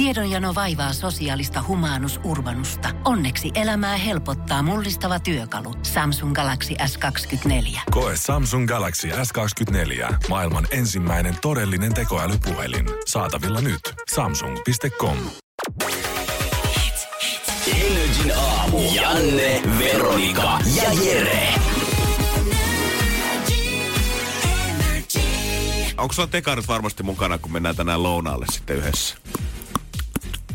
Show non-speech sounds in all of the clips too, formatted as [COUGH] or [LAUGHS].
Tiedonjano vaivaa sosiaalista humanus urbanusta. Onneksi elämää helpottaa mullistava työkalu. Samsung Galaxy S24. Koe Samsung Galaxy S24. Maailman ensimmäinen todellinen tekoälypuhelin. Saatavilla nyt. Samsung.com. Energin aamu. Janne, Veronika ja Jere. Onko sulla tekarit varmasti mukana, kun mennään tänään lounaalle sitten yhdessä?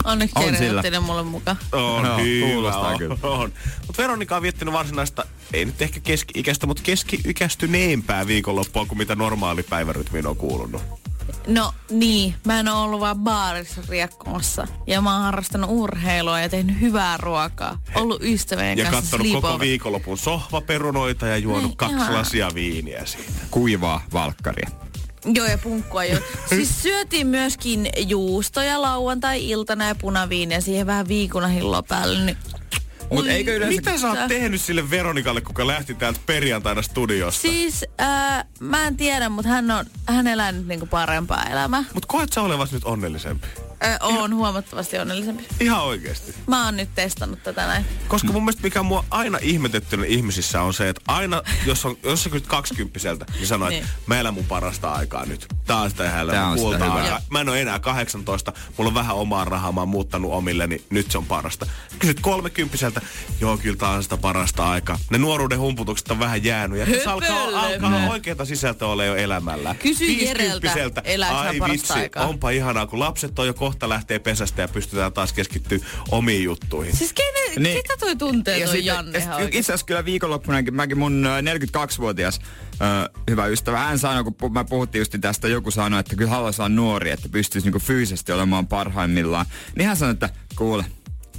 Onneksi On sillä. mulle mukaan. On, Joo, hyvä, kuulostaa on, kyllä. on. Mutta Veronika on viettänyt varsinaista, ei nyt ehkä keski-ikäistä, mutta keski-ikäistyneempää viikonloppua kuin mitä normaali päivärytmiin on kuulunut. No niin, mä en ole ollut vaan baarissa riekkomassa. Ja mä oon harrastanut urheilua ja tehnyt hyvää ruokaa. Ollut ystävien Ja kanssa katsonut koko sleepover. viikonlopun sohvaperunoita ja juonut Niin, kaksi ihan. lasia viiniä siitä. Kuivaa valkkaria. Joo, ja punkkua jo. [LAUGHS] siis syötiin myöskin juustoja lauantai-iltana ja punaviiniä siihen vähän viikunahilloa päälle. Niin... Mut eikö yleensä... Mitä sä oot tehnyt sille Veronikalle, kuka lähti täältä perjantaina studiosta? Siis äh, mä en tiedä, mutta hän on hän elää nyt niinku parempaa elämää. Mut koet sä olevas nyt onnellisempi? Äh, on huomattavasti onnellisempi. Ihan oikeesti. Mä oon nyt testannut tätä näin. Koska mun mielestä mikä mua aina ihmetettynyt ihmisissä on se, että aina, jos, on, jos sä kysyt kaksikymppiseltä, niin sanoo, että Niin. mä elän mun parasta aikaa nyt. Tää on sitä ihan on sitä aikaa. Mä en ole enää 18, mulla on vähän omaa rahaa, mä oon muuttanut omille, niin nyt se on parasta. Kysyt kolmekymppiseltä, joo kyllä tää on sitä parasta aikaa. Ne nuoruuden humputukset on vähän jäänyt ja se alkaa, alkaa oikeata sisältöä olla jo elämällä. Kysy Jereltä, elääkö parasta vitsi, aikaa? onpa ihanaa, kun lapset on jo kohta lähtee pesästä ja pystytään taas keskittyä omiin juttuihin. Siis kenen, Niin. niin. ketä toi tuntee toi sitten- Janne ja sit? Itse asiassa kyllä viikonloppunakin mäkin mun ö, 42-vuotias ö, hyvä ystävä, hän sanoi, kun mä puhuttiin just tästä, joku sanoi, että kyllä haluaisi olla nuori, että pystyisi niinku fyysisesti olemaan parhaimmillaan. Niin hän sanoi, että kuule,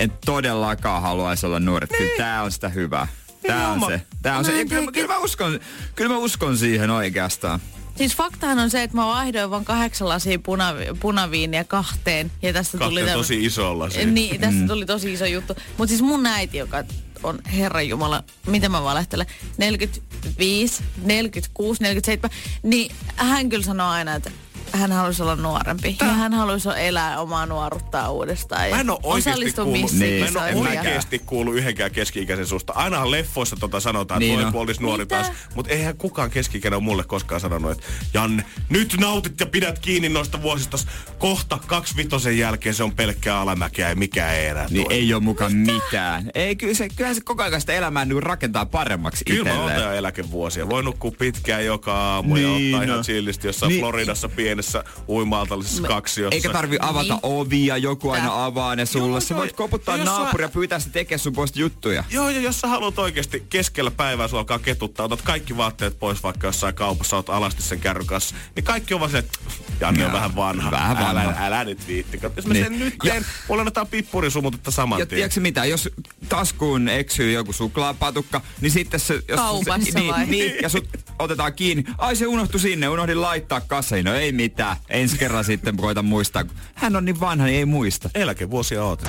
en todellakaan haluaisi olla nuori. että Kyllä tää on sitä hyvää. Tää on se. Tää on se. Ja kyllä, kyllä, mä uskon, kyllä mä uskon siihen oikeastaan. Siis faktahan on se, että mä vaihdoin vaan kahdeksan lasia punavi- punaviiniä kahteen. Ja tästä tuli Kahteen tämmö- tosi isolla siinä. Niin, tästä mm. tuli tosi iso juttu. Mutta siis mun äiti, joka on Herran Jumala, mitä mä valehtelen, 45, 46, 47, niin hän kyllä sanoo aina, että hän haluaisi olla nuorempi. Ja hän haluaisi elää omaa nuoruuttaan uudestaan. Ja Mä en oo oikeesti osallistua kuullut, missiin mä en ja- oikeesti kuullut yhdenkään keski-ikäisen susta. Ainahan leffoissa tota sanotaan, että Niin niin olisi nuori Mitä? taas. Mutta eihän kukaan keski-ikäinen ole mulle koskaan sanonut, että Janne, nyt nautit ja pidät kiinni noista vuosista. Kohta kaksi vitosen jälkeen se on pelkkää alamäkeä ja mikä ei enää Niin ei ole mukaan mitään. Ei, kyllä se, kyllähän se koko ajan sitä elämää niin rakentaa paremmaksi Kyllä mä oon itselleen. eläkevuosia. Voi nukkua pitkään joka aamu ja Niin, ottaa ihan no. chillisti jossain Niin. Floridassa pienessä uimaltallisessa kaksiossa. Eikä tarvi avata Niin. ovia, joku aina avaa ne sulle. Joo, Sä voit koputtaa Ja naapuria ja sä- pyytää se tekemään sun puolesta juttuja. Joo, ja jos sä haluat oikeasti keskellä päivää sulla alkaa ketuttaa, otat kaikki vaatteet pois vaikka jossain kaupassa, oot alasti sen kärryn kanssa, niin kaikki on vaan se, että Janne on vähän vanha. vähän vanha. Älä, älä nyt viitti. Jos mä Niin. sen nyt Ja- teen, mulla annetaan pippurisumutetta saman Ja tien. tiedätkö mitä, jos taskuun eksyy joku suklaapatukka, niin sitten se... Jos Kaupassa se, niin, vai? niin, ja sut otetaan kiinni. Ai se unohtui sinne, unohdin laittaa kassaan. No ei mitään. Ensi kerran sitten koitan muistaa. Hän on niin vanha, niin ei muista. Eläkevuosia oot.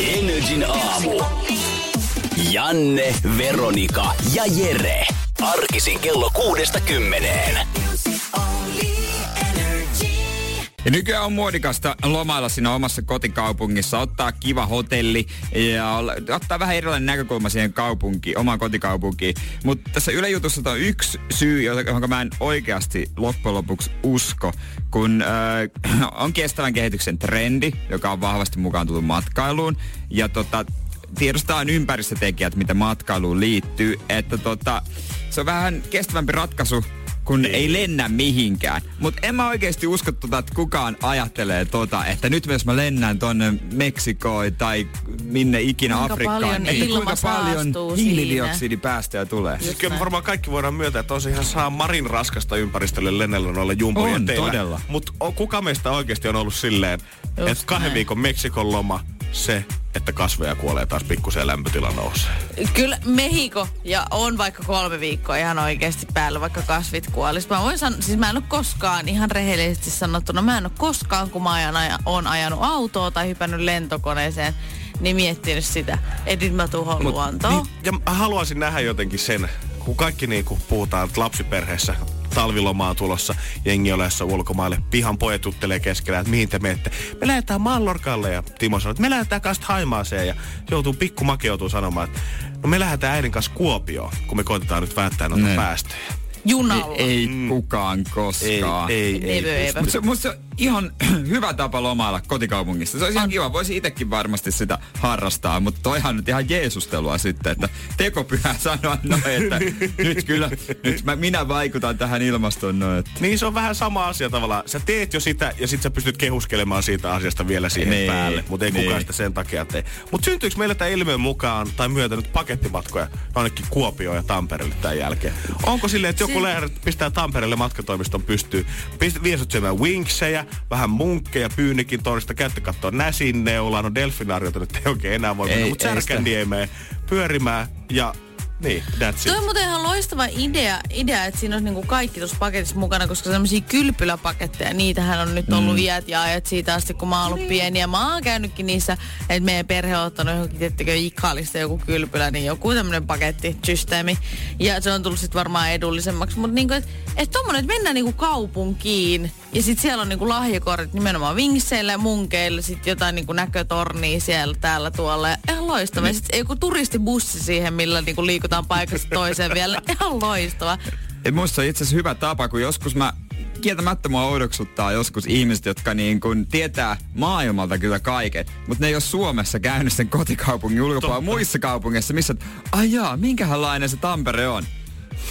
Energin aamu. Janne, Veronika ja Jere. Arkisin kello kuudesta kymmeneen. Ja nykyään on muodikasta lomailla siinä omassa kotikaupungissa, ottaa kiva hotelli ja ottaa vähän erilainen näkökulma siihen kaupunkiin, omaan kotikaupunkiin. Mutta tässä ylejutussa on yksi syy, johon mä en oikeasti loppujen lopuksi usko, kun äh, [CLEARS THROAT] on kestävän kehityksen trendi, joka on vahvasti mukaan tullut matkailuun. Ja tota, tiedostetaan ympäristötekijät, mitä matkailuun liittyy, että tota, se on vähän kestävämpi ratkaisu kun ei lennä mihinkään. Mutta en mä oikeasti usko tota, että kukaan ajattelee tota, että nyt jos mä lennän tonne Meksikoon tai minne ikinä Kuinka Afrikkaan, paljon että kuinka paljon hiilidioksidipäästöjä tulee. Siis kyllä varmaan kaikki voidaan myöntää, että on se ihan saa marin raskasta ympäristölle lennellä noilla jumbo On, todella. Mutta kuka meistä oikeasti on ollut silleen, että kahden näin. viikon Meksikon loma, se, että kasveja kuolee taas pikkusen lämpötila nousee. Kyllä Mehiko ja on vaikka kolme viikkoa ihan oikeasti päällä, vaikka kasvit kuolis. Mä voin sanoa, siis mä en ole koskaan, ihan rehellisesti sanottuna, mä en ole koskaan, kun mä ajan, aja, on ajanut autoa tai hypännyt lentokoneeseen, niin miettinyt sitä, että nyt mä tuhoan luontoa. Niin, ja mä haluaisin nähdä jotenkin sen, kun kaikki niin kuin puhutaan että lapsiperheessä, talvilomaa tulossa, jengi olessa ulkomaille, pihan pojat juttelee keskellä, että mihin te menette. Me lähdetään Mallorkalle ja Timo sanoo, että me lähdetään kanssa Haimaaseen ja joutuu pikku Make joutuu sanomaan, että no me lähdetään äidin kanssa Kuopioon, kun me koitetaan nyt välttää noita Ne. päästöjä. Junalla. Ei, ei kukaan koskaan. Ei, ei, ei. Mutta se, musta se on ihan [CLEARS THROAT] hyvä tapa lomailla kotikaupungissa. Se olisi ihan kiva. Voisi itsekin varmasti sitä harrastaa, mutta toihan nyt ihan jeesustelua sitten, että tekopyhä [LAUGHS] sanoa noin, että nyt kyllä, nyt mä, minä vaikutan tähän ilmastoon noin. Että. Niin se on vähän sama asia tavallaan. Sä teet jo sitä ja sit sä pystyt kehuskelemaan siitä asiasta vielä siihen Niin, päälle. Mutta ei niin. kukaan sitä sen takia tee. Mutta syntyykö meillä tämä ilmiön mukaan tai myötä nyt pakettimatkoja ainakin Kuopioon ja Tampereelle tämän jälkeen? Onko silleen, että joku Si- lähdet pistää Tampereelle matkatoimiston pystyyn, pist, vie sut syömään winksejä, vähän munkkeja Pyynikin torista, käytte katsoa Näsinneulaa, no delfinaariota nyt ei oikein enää voi mennä, mutta. Särkänniemeen pyörimään ja niin, that's Toi it. on muuten ihan loistava idea, idea että siinä olisi niinku kaikki tuossa paketissa mukana, koska semmoisia kylpyläpaketteja, niitähän on nyt ollut mm. iät ja ajat siitä asti, kun mä oon ollut pieni. Ja mä oon käynytkin niissä, että meidän perhe on ottanut johonkin, tiettekö, Ikalista joku kylpylä, niin joku tämmöinen pakettisysteemi. Ja se on tullut sitten varmaan edullisemmaksi. Mutta niinku, että et tommonen, että mennään niinku kaupunkiin ja sitten siellä on niinku lahjakortit nimenomaan vinkseille ja munkeille, sitten jotain niinku näkötornia siellä, täällä, tuolla. Ja ihan loistava. Ja sitten joku turistibussi siihen, millä niinku liikutaan paikasta toiseen vielä. [LAUGHS] Ihan loistava. Et musta se on itse asiassa hyvä tapa, kun joskus mä kieltämättä mua oudoksuttaa joskus ihmiset, jotka niin kun tietää maailmalta kyllä kaiken, mutta ne ei ole Suomessa käynyt sen kotikaupungin ulkopuolella muissa kaupungeissa, missä, ai jaa, minkälainen se Tampere on.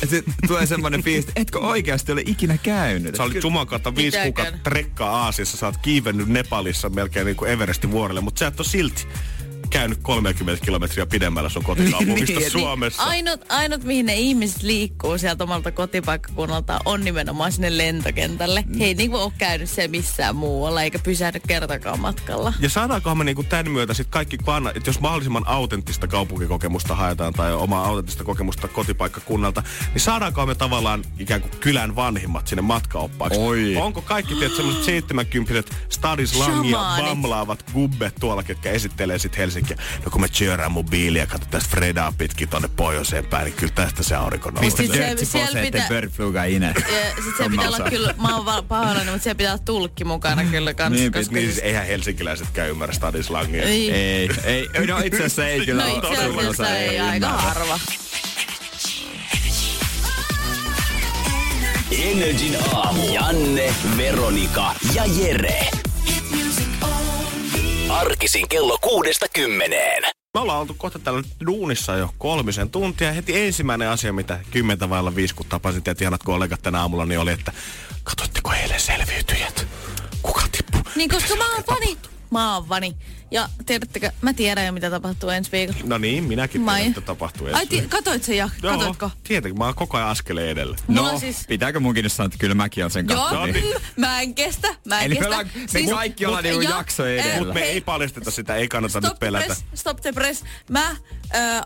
Et sit tulee semmoinen fiilis, että etkö oikeasti ole ikinä käynyt. Sä olit Juman kautta viisi kuukautta trekkaa Aasiassa, sä oot kiivennyt Nepalissa melkein niin kuin Everestin vuorelle, mutta sä et ole silti käynyt 30 kilometriä pidemmällä sun kotikaupungista Niin, Suomessa. Ainut, ainut, mihin ne ihmiset liikkuu sieltä omalta kotipaikkakunnalta, on nimenomaan sinne lentokentälle. He ei niinku ole käynyt se missään muualla, eikä pysähdy kertakaan matkalla. Ja saadaankohan me niinku tämän myötä sit kaikki kvanna, että jos mahdollisimman autenttista kaupunkikokemusta haetaan tai omaa autenttista kokemusta kotipaikkakunnalta, niin saadaanko me tavallaan ikään kuin kylän vanhimmat sinne matkaoppaiksi? Oi. Onko kaikki tietysti sellaiset 70 stadis langia Shamanit. bamlaavat gubbet tuolla, ketkä esittelee sit Helsinkiä. No kun me chörään mun biiliä, katso tästä Fredaa pitkin tonne pohjoiseen päin, niin kyllä tästä se aurinko Mistä nousee. Sit se- siellä pitää- Birdfluga ine. Ja sit se pitää olla kyllä, mä oon pahoillani, mutta siellä pitää olla tulkki mukana kyllä kans. Niin, koska Niin siis- eihän helsinkiläiset käy ymmärrä stadis langia. Ei. Ei, ei, no itse asiassa ei kyllä No ole. itse asiassa ei, aika ymmärrä. harva. Energin aamu. Janne, Veronika ja Jere. Arkisin kello kuudesta kymmeneen. Me ollaan oltu kohta täällä duunissa jo kolmisen tuntia. Heti ensimmäinen asia, mitä kymmentä vailla viisi, kun tapasin teidät ihanat kollegat tänä aamulla, niin oli, että katsoitteko eilen selviytyjät? Kuka tippui? Niin koska mä oon vani. Mä oon vani. Ja tiedättekö, mä tiedän jo mitä tapahtuu ensi viikolla. No niin, minäkin Mä tiedän, en- että tapahtuu Ai, ensi ti- katoit sen ja Joo, katoitko? tietenkin. Mä oon koko ajan askeleen edellä. Mulla No, siis- pitääkö munkin nyt sanoa, että kyllä mäkin on sen Joo, kattonut. niin. [LAUGHS] mä en kestä, mä en Eli me kestä. ollaan- me kaikki ollaan niinku ja- jakso edellä. Mutta me hei, ei paljasteta sitä, ei kannata Stop nyt the pelätä. press, stop the press. Mä äh,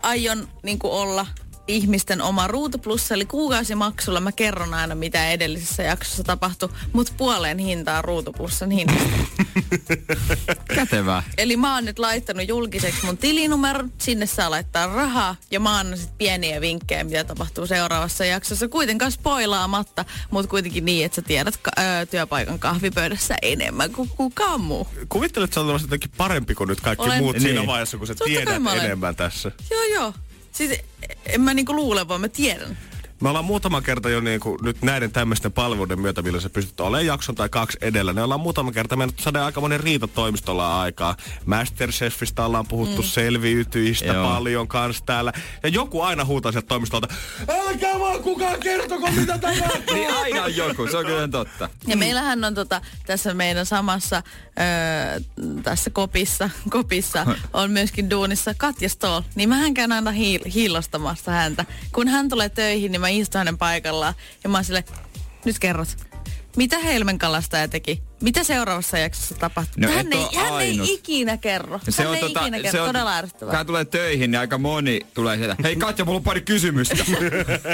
aion niinku olla ihmisten oma ruutuplussa, eli kuukausimaksulla mä kerron aina, mitä edellisessä jaksossa tapahtui, mutta puoleen hintaa ruutuplussan hinnasta. [LAUGHS] Kätevää. Eli mä oon nyt laittanut julkiseksi mun tilinumeron, sinne saa laittaa rahaa ja mä annan sit pieniä vinkkejä, mitä tapahtuu seuraavassa jaksossa. Kuitenkaan spoilaamatta, mutta kuitenkin niin, että sä tiedät ka- ö, työpaikan kahvipöydässä enemmän kuin kukaan muu. Kuvittelet, että sä olet jotenkin parempi kuin nyt kaikki Olen. muut siinä Niin. vaiheessa, kun sä Totta kai tiedät enemmän tässä. Joo, joo. Siis en mä niinku luule, vaan mä tiedän. Me ollaan muutama kerta jo niin kuin nyt näiden tämmöisten palveluiden myötä, millä sä pystyt olemaan jakson tai kaksi edellä. Ne ollaan muutama kerta mennyt saada aika monen riita toimistolla aikaa. Masterchefistä ollaan puhuttu mm. selviytyistä Joo. paljon kanssa täällä. Ja joku aina huutaa sieltä toimistolta, älkää vaan kukaan kertoko mitä tapahtuu. Niin aina on joku, se on kyllä totta. Ja meillähän on tota, tässä meidän samassa öö, tässä kopissa, kopissa on myöskin duunissa Katja Stoll. Niin mähän käyn aina hiil- hiilostamassa häntä. Kun hän tulee töihin, niin mä istun hänen paikallaan ja mä oon sille, nyt kerrot. Mitä Helmen kalastaja teki? Mitä seuraavassa jaksossa tapahtuu? No hän ei, hän ei ikinä kerro. Se hän on, ei tota, ikinä kerro. se on, Todella ärsyttävää. Hän tulee töihin, niin aika moni tulee sieltä. Hei Katja, mulla on pari kysymystä.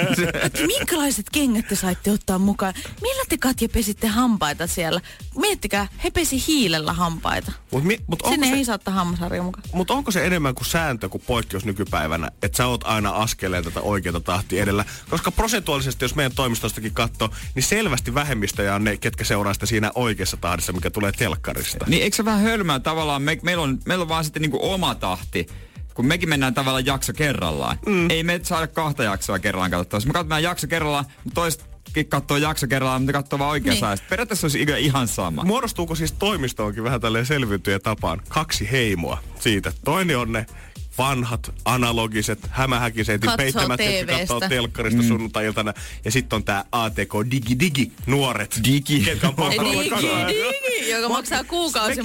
[LAUGHS] Minkälaiset kengät te saitte ottaa mukaan? Millä te Katja pesitte hampaita siellä? Miettikää, he pesi hiilellä hampaita. Mut, mi, mut onko Sinne se, ei saa ottaa hammasarja mukaan. Mutta onko se enemmän kuin sääntö kuin poikkeus nykypäivänä, että sä oot aina askeleen tätä oikeata tahtia edellä? Koska prosentuaalisesti, jos meidän toimistostakin katsoo, niin selvästi vähemmistöjä on ne, ketkä seuraa sitä siinä oikeassa tahdissa, mikä tulee telkkarista. niin eikö se vähän hölmää tavallaan? Me, meillä, on, meillä on vaan sitten niinku oma tahti. Kun mekin mennään tavallaan jakso kerrallaan. Mm. Ei me saada kahta jaksoa kerrallaan katsottavaa. Jos me katsotaan jakso kerrallaan, mutta toiset katsoo jakso kerrallaan, mutta katsoo vaan oikeassa Niin. Periaatteessa olisi ihan sama. Muodostuuko siis toimistoonkin vähän tälleen selviytyjä tapaan kaksi heimoa siitä? Toinen on ne vanhat, analogiset, hämähäkiset, Katsoo peittämättä, jotka katsoo telkkarista mm. sunnuntai-iltana. Ja sitten on tää ATK Digi Digi nuoret. Digi. Ketkä on pakko Digi, katsoa. digi, joka maksaa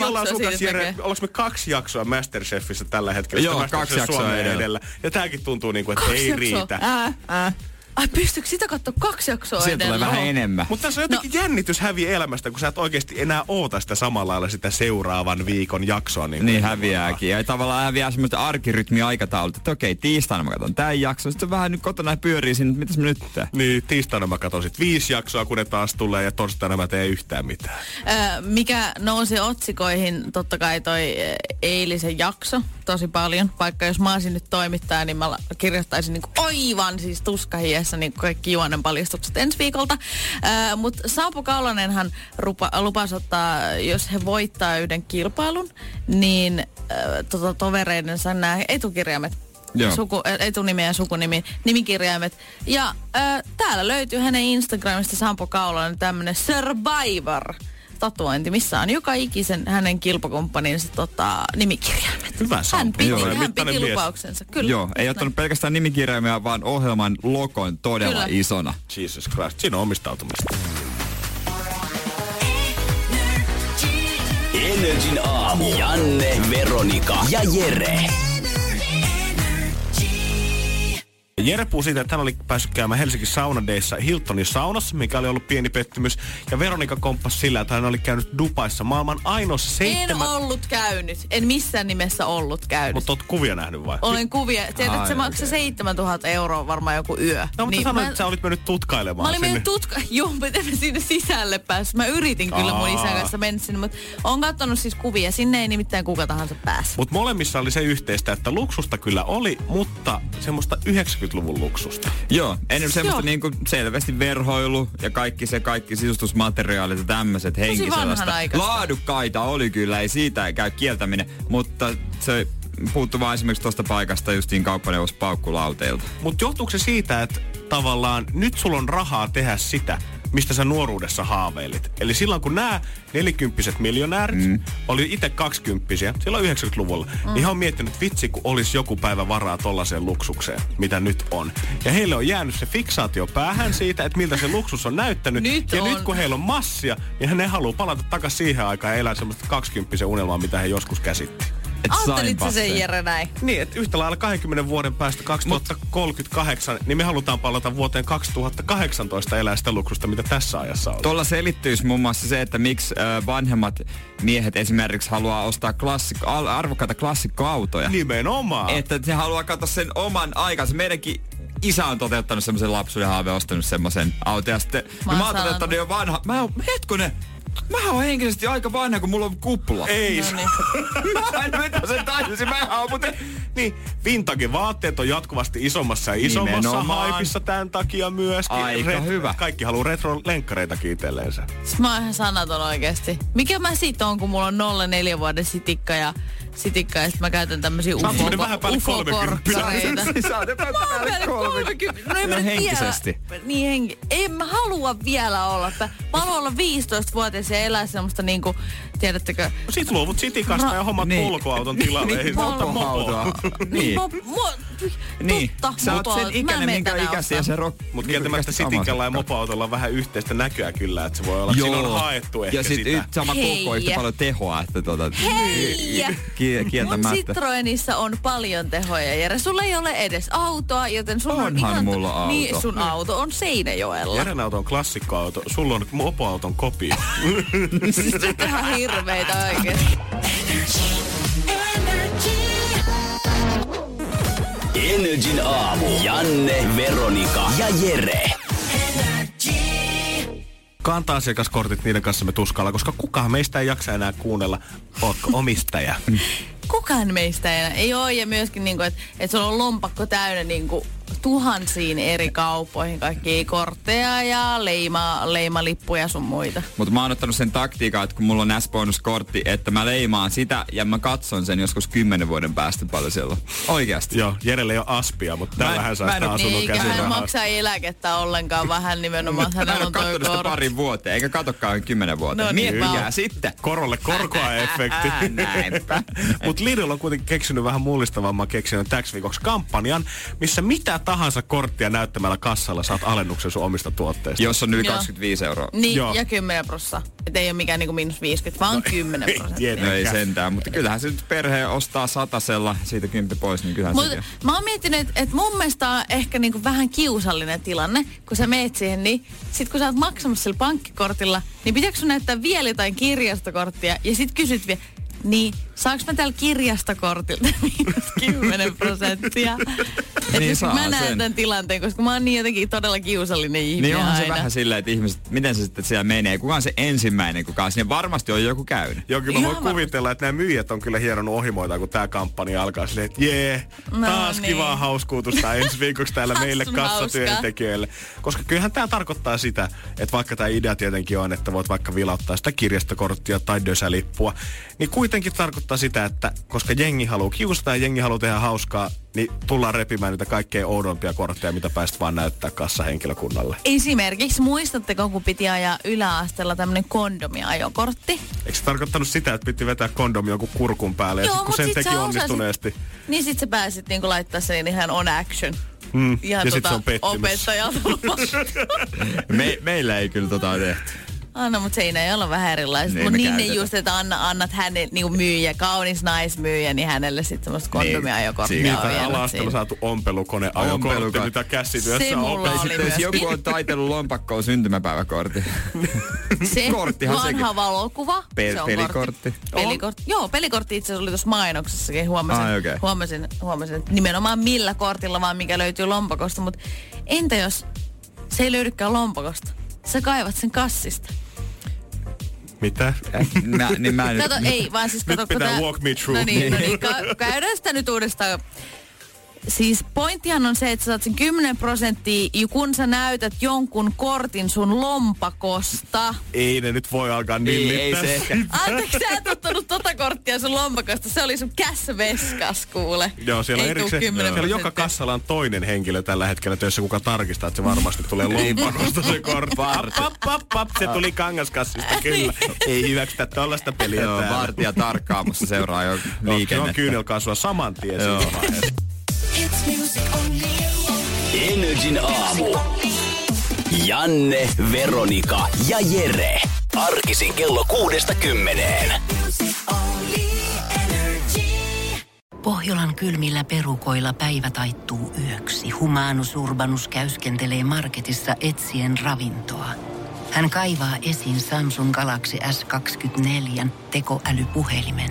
ollaan sun siitä, Jere, ollaanko me kaksi jaksoa Masterchefissä tällä hetkellä? Joo, kaksi jaksoa Suomea edellä. Ja tääkin tuntuu niinku, että Kaksi ei jaksoa. riitä. Ää, ää. Ai pystyykö sitä katsoa kaksi jaksoa Sieltä tulee edellä? vähän enemmän. Mutta tässä on jotenkin no. jännitys häviä elämästä, kun sä et oikeasti enää oota sitä samalla lailla sitä seuraavan viikon jaksoa. Niin, Niin häviääkin. Ja tavallaan häviää semmoista arkirytmiä aikataulut, että okei, tiistaina mä katson tämän jakson. Sitten vähän nyt kotona pyörii sinne, että mitäs mä nyt teen? Niin, tiistaina mä katson sit viisi jaksoa, kun ne taas tulee, ja torstaina mä teen yhtään mitään. Ö, mikä nousi otsikoihin, totta kai toi ö, eilisen jakso tosi paljon. Vaikka jos mä olisin nyt toimittaja, niin mä kirjoittaisin niinku aivan siis tuskahiessä niin kaikki juonen paljastukset ensi viikolta. Mutta Saapo Kaulanenhan rupa, lupasi ottaa, jos he voittaa yhden kilpailun, niin ö, tota, tovereidensa nämä etukirjaimet Joo. suku, etunimi ja sukunimi, nimikirjaimet. Ja äh, täällä löytyy hänen Instagramista Sampo Kaulanen tämmönen Survivor tatuointi, missä on joka ikisen hänen kilpakumppaninsa tota, nimikirjaimet. Hyvä Hän Sampo. piti, Joo, hän piti lupauksensa. Kyllä. Joo, ei ottanut pelkästään nimikirjaimia, vaan ohjelman logon todella Kyllä. isona. Jesus Christ, siinä on omistautumista. Energin aamu. Janne, Veronika ja Jere. Jere puhui siitä, että hän oli päässyt käymään Helsingin saunadeissa Hiltonin saunassa, mikä oli ollut pieni pettymys. Ja Veronika komppasi sillä, että hän oli käynyt Dubaissa maailman ainoassa En seitsemän... ollut käynyt. En missään nimessä ollut käynyt. Mutta oot kuvia nähnyt vai? Olen kuvia. Tiedät, että se maksaa 7000 euroa varmaan joku yö. No, mutta niin, sanoit, mä- että sä olit mennyt tutkailemaan Mä olin sinne. mennyt tutka... [LAUGHS] Joo, mä en sinne sisälle päässyt. Mä yritin kyllä mun Aa. isän kanssa mennä sinne, mutta on katsonut siis kuvia. Sinne ei nimittäin kuka tahansa pääse. Mutta molemmissa oli se yhteistä, että luksusta kyllä oli, mutta semmoista 90-luvun luksusta. Joo, ennen semmoista Joo. niinku selvästi verhoilu ja kaikki se kaikki sisustusmateriaalit ja tämmöiset henkisellaista. vanhanaikaista. Laadukkaita oli kyllä, ei siitä käy kieltäminen, mutta se puuttuu vaan esimerkiksi tuosta paikasta justiin kauppaneuvos paukkulauteilta. Mutta johtuuko se siitä, että tavallaan nyt sulla on rahaa tehdä sitä, mistä sä nuoruudessa haaveilit. Eli silloin kun nämä nelikymppiset miljonäärit mm. oli itse kaksikymppisiä, silloin 90-luvulla, mm. niin he on miettinyt, että vitsi kun olisi joku päivä varaa tollaiseen luksukseen, mitä nyt on. Ja heille on jäänyt se fiksaatio päähän siitä, että miltä se luksus on näyttänyt. Nyt ja on. nyt kun heillä on massia, niin ne haluaa palata takaisin siihen aikaan ja elää semmoista kaksikymppisen unelmaa, mitä he joskus käsitti. Et Ajattelit sä sainpa sen Jere näin? Niin, että yhtä lailla 20 vuoden päästä 2038, niin me halutaan palata vuoteen 2018 elää sitä luksusta, mitä tässä ajassa on. Tuolla selittyisi muun muassa se, että miksi vanhemmat miehet esimerkiksi haluaa ostaa klassik- arvokkaita klassikkoautoja. Nimenomaan. Että se haluaa katsoa sen oman aikansa. Meidänkin isä on toteuttanut semmoisen lapsuuden haaveen, ostanut semmoisen auton. Ja sitten, Mä mä, oon mä oon toteuttanut jo vanha. Mä oon, hetkonen, mä oon henkisesti aika vanha, kun mulla on kupla. Ei. No niin. [LAUGHS] mä en mitä sen tajusin. Mä oon muuten... Niin, vintage-vaatteet on jatkuvasti isommassa ja isommassa Nimenomaan. haipissa tämän takia myöskin. Aika hyvä. Kaikki haluaa retro-lenkkareitakin itselleensä. Siis Mä oon ihan sanaton oikeesti. Mikä mä sit on, kun mulla on 04 vuoden sitikka ja sitikka ja sit mä käytän tämmösiä Sä oot ufo, semmonen vähän päälle ufokorkkareita. [LAUGHS] Sä oot jo Mä oon päälle 30. No ei mä Ja nyt henkisesti. Vielä, niin henki. En mä halua vielä olla. Mä haluan olla 15-vuotias ja elää semmoista niinku, tiedättekö? Sit luovut sitikasta ja hommat Niin. polkuauton tilalle. Ei se ota mopoa. Mopoautoa. niin. Mo, mo, Niin. totta, Sä oot sen ikäinen, minkä ikäisiä ostaa. se rock. Mutta niin kieltämättä sitikalla ja samaa mopoautolla on vähän yhteistä näköä kyllä, että se voi olla, että siinä on haettu ehkä ja sit sitä. yht, sama Hei. koko yhtä paljon tehoa, että tota, Hei! ki- Mun kieltämättä. Citroenissa on paljon tehoja, Jere. Sulla ei ole edes autoa, joten sun on Onhan ihan... mulla auto. Niin, sun auto on Seinäjoella. Jeren auto on klassikkoauto, sulla on mopoauton kopio. [LAUGHS] Se on ihan hirveitä oikeesti. Energin aamu. Janne, Veronika ja Jere. Kanta-asiakaskortit, niiden kanssa me tuskalla, koska kukaan meistä ei jaksa enää kuunnella, ootko omistaja. Kukaan meistä ei, ei ole. Ja myöskin, niin kuin, että, että sulla on lompakko täynnä niin kuin, tuhansiin eri kaupoihin kaikkia kortteja ja leima, leimalippuja sun muita. Mutta mä oon ottanut sen taktiikan, että kun mulla on S-bonuskortti, että mä leimaan sitä ja mä katson sen joskus kymmenen vuoden päästä paljon siellä. Oikeasti. Joo, Jerelle ei ole aspia, mutta Mä en- tällähän saa mä en sitä asunnon Niin, eikä hän maksaa eläkettä ollenkaan, vähän nimenomaan. Ole on toi katsonut sitä kortti. parin vuoteen, eikä katokkaan kymmenen vuoteen. No niin, Miettikää sitten. Korolle korkoa efekti. [LAUGHS] Näinpä. Mutta Lidl on kuitenkin keksinyt vähän mullistavamman keksin täksi viikoksi kampanjan, missä mitä tahansa korttia näyttämällä kassalla saat alennuksen sun omista tuotteista. Jos on yli Joo. 25 euroa. Niin, Joo. ja 10 prossaa. Että ei ole mikään niinku miinus 50, vaan 10 prosenttia. No ei sentään, mutta kyllähän se nyt perhe ostaa satasella siitä kymppi pois, niin kyllähän Mutta se mä oon miettinyt, että et mun mielestä on ehkä niinku vähän kiusallinen tilanne, kun sä meet siihen, niin sit kun sä oot maksamassa sillä pankkikortilla, niin pitääkö sun näyttää vielä jotain kirjastokorttia ja sit kysyt vielä, niin saaks mä täällä kirjastokortilta [LAUGHS] miinus 10 prosenttia? Et Niin nyt saa mä näen sen. tämän tilanteen, koska mä oon niin jotenkin todella kiusallinen ihminen Niin onhan se aina. vähän silleen, että ihmiset, miten se sitten siellä menee. Kuka on se ensimmäinen, kuka on sinne? Varmasti on joku käynyt. Joo, kyllä mä voin kuvitella, että nämä myyjät on kyllä hieronut ohimoita, kun tämä kampanja alkaa silleen, että jee, No taas niin. kivaa hauskuutusta ensi viikoksi täällä meille kassatyöntekijöille. Koska kyllähän tämä tarkoittaa sitä, että vaikka tämä idea tietenkin on, että voit vaikka vilauttaa sitä kirjastokorttia tai dösälippua, niin kuitenkin tarkoittaa sitä, että koska jengi haluaa kiusata ja jengi haluaa tehdä hauskaa, niin tullaan repimään niitä kaikkein oudompia kortteja, mitä päästä vaan näyttää kassahenkilökunnalle. Esimerkiksi muistatteko, kun piti ajaa yläasteella tämmönen kondomiajokortti? Eikö se tarkoittanut sitä, että piti vetää kondomi joku kurkun päälle ja sit, kun sen sit teki sä osasit- onnistuneesti? Niin sit sä pääsit niinku laittaa sen ihan on action. Mm, Ihan ja sit se on pettymys. opettajalta [LAUGHS] Me, meillä ei kyllä tota tehty. Anna, mutta siinä ei olla vähän erilaiset. Niin Mutta niin ne käytetään. just, että anna, annat hänelle niinku myyjä, kaunis naismyyjä, niin hänelle sitten semmoista kondomiajokorttia Niin, on vielä ala-asteella siinä. saatu ompelukone ajokortti, Ompelukone. mitä käsityössä Se on mulla oli Sitten jos myöskin. joku on taitellut lompakkoon syntymäpäiväkortin. [LAUGHS] Se korttihan sekin. vanha valokuva. Pe- se on pelikortti. Kortti. Pelikortti. Joo, pelikortti itse asiassa oli tuossa mainoksessakin. Huomasin, Ai, okei. huomasin, huomasin, että nimenomaan millä kortilla vaan mikä löytyy lompakosta. Mutta entä jos se ei löydykään lompakosta? Sä kaivat sen kassista. Mitä? Mä, niin mä en, Kato, ei, vaan siis Nyt kato, kun pitää tää- walk me through. No niin, no niin [LAUGHS] ka- käydään sitä nyt uudestaan. Siis pointtihan on se, että sä saat sen 10 prosenttia, kun sä näytät jonkun kortin sun lompakosta. Ei ne nyt voi alkaa ei, nillittää. ei se ehkä. Anteeksi, sä et ottanut tota korttia sun lompakosta. Se oli sun käsveskas, kuule. Joo, siellä on Ei erikseen, 10 siellä joka kassalla on toinen henkilö tällä hetkellä töissä, kuka tarkistaa, että se varmasti tulee lompakosta se kortti. Pap, pap, pap, pap, se tuli kangaskassista kyllä. Ei hyväksytä tällaista peliä Joo, täällä. vartija tarkkaamassa seuraa jo Joo, Se on kyynelkaasua saman tien Joo. Energin aamu. Janne, Veronika ja Jere. Arkisin kello kuudesta kymmeneen. Pohjolan kylmillä perukoilla päivä taittuu yöksi. Humanus Urbanus käyskentelee marketissa etsien ravintoa. Hän kaivaa esiin Samsung Galaxy S24 tekoälypuhelimen,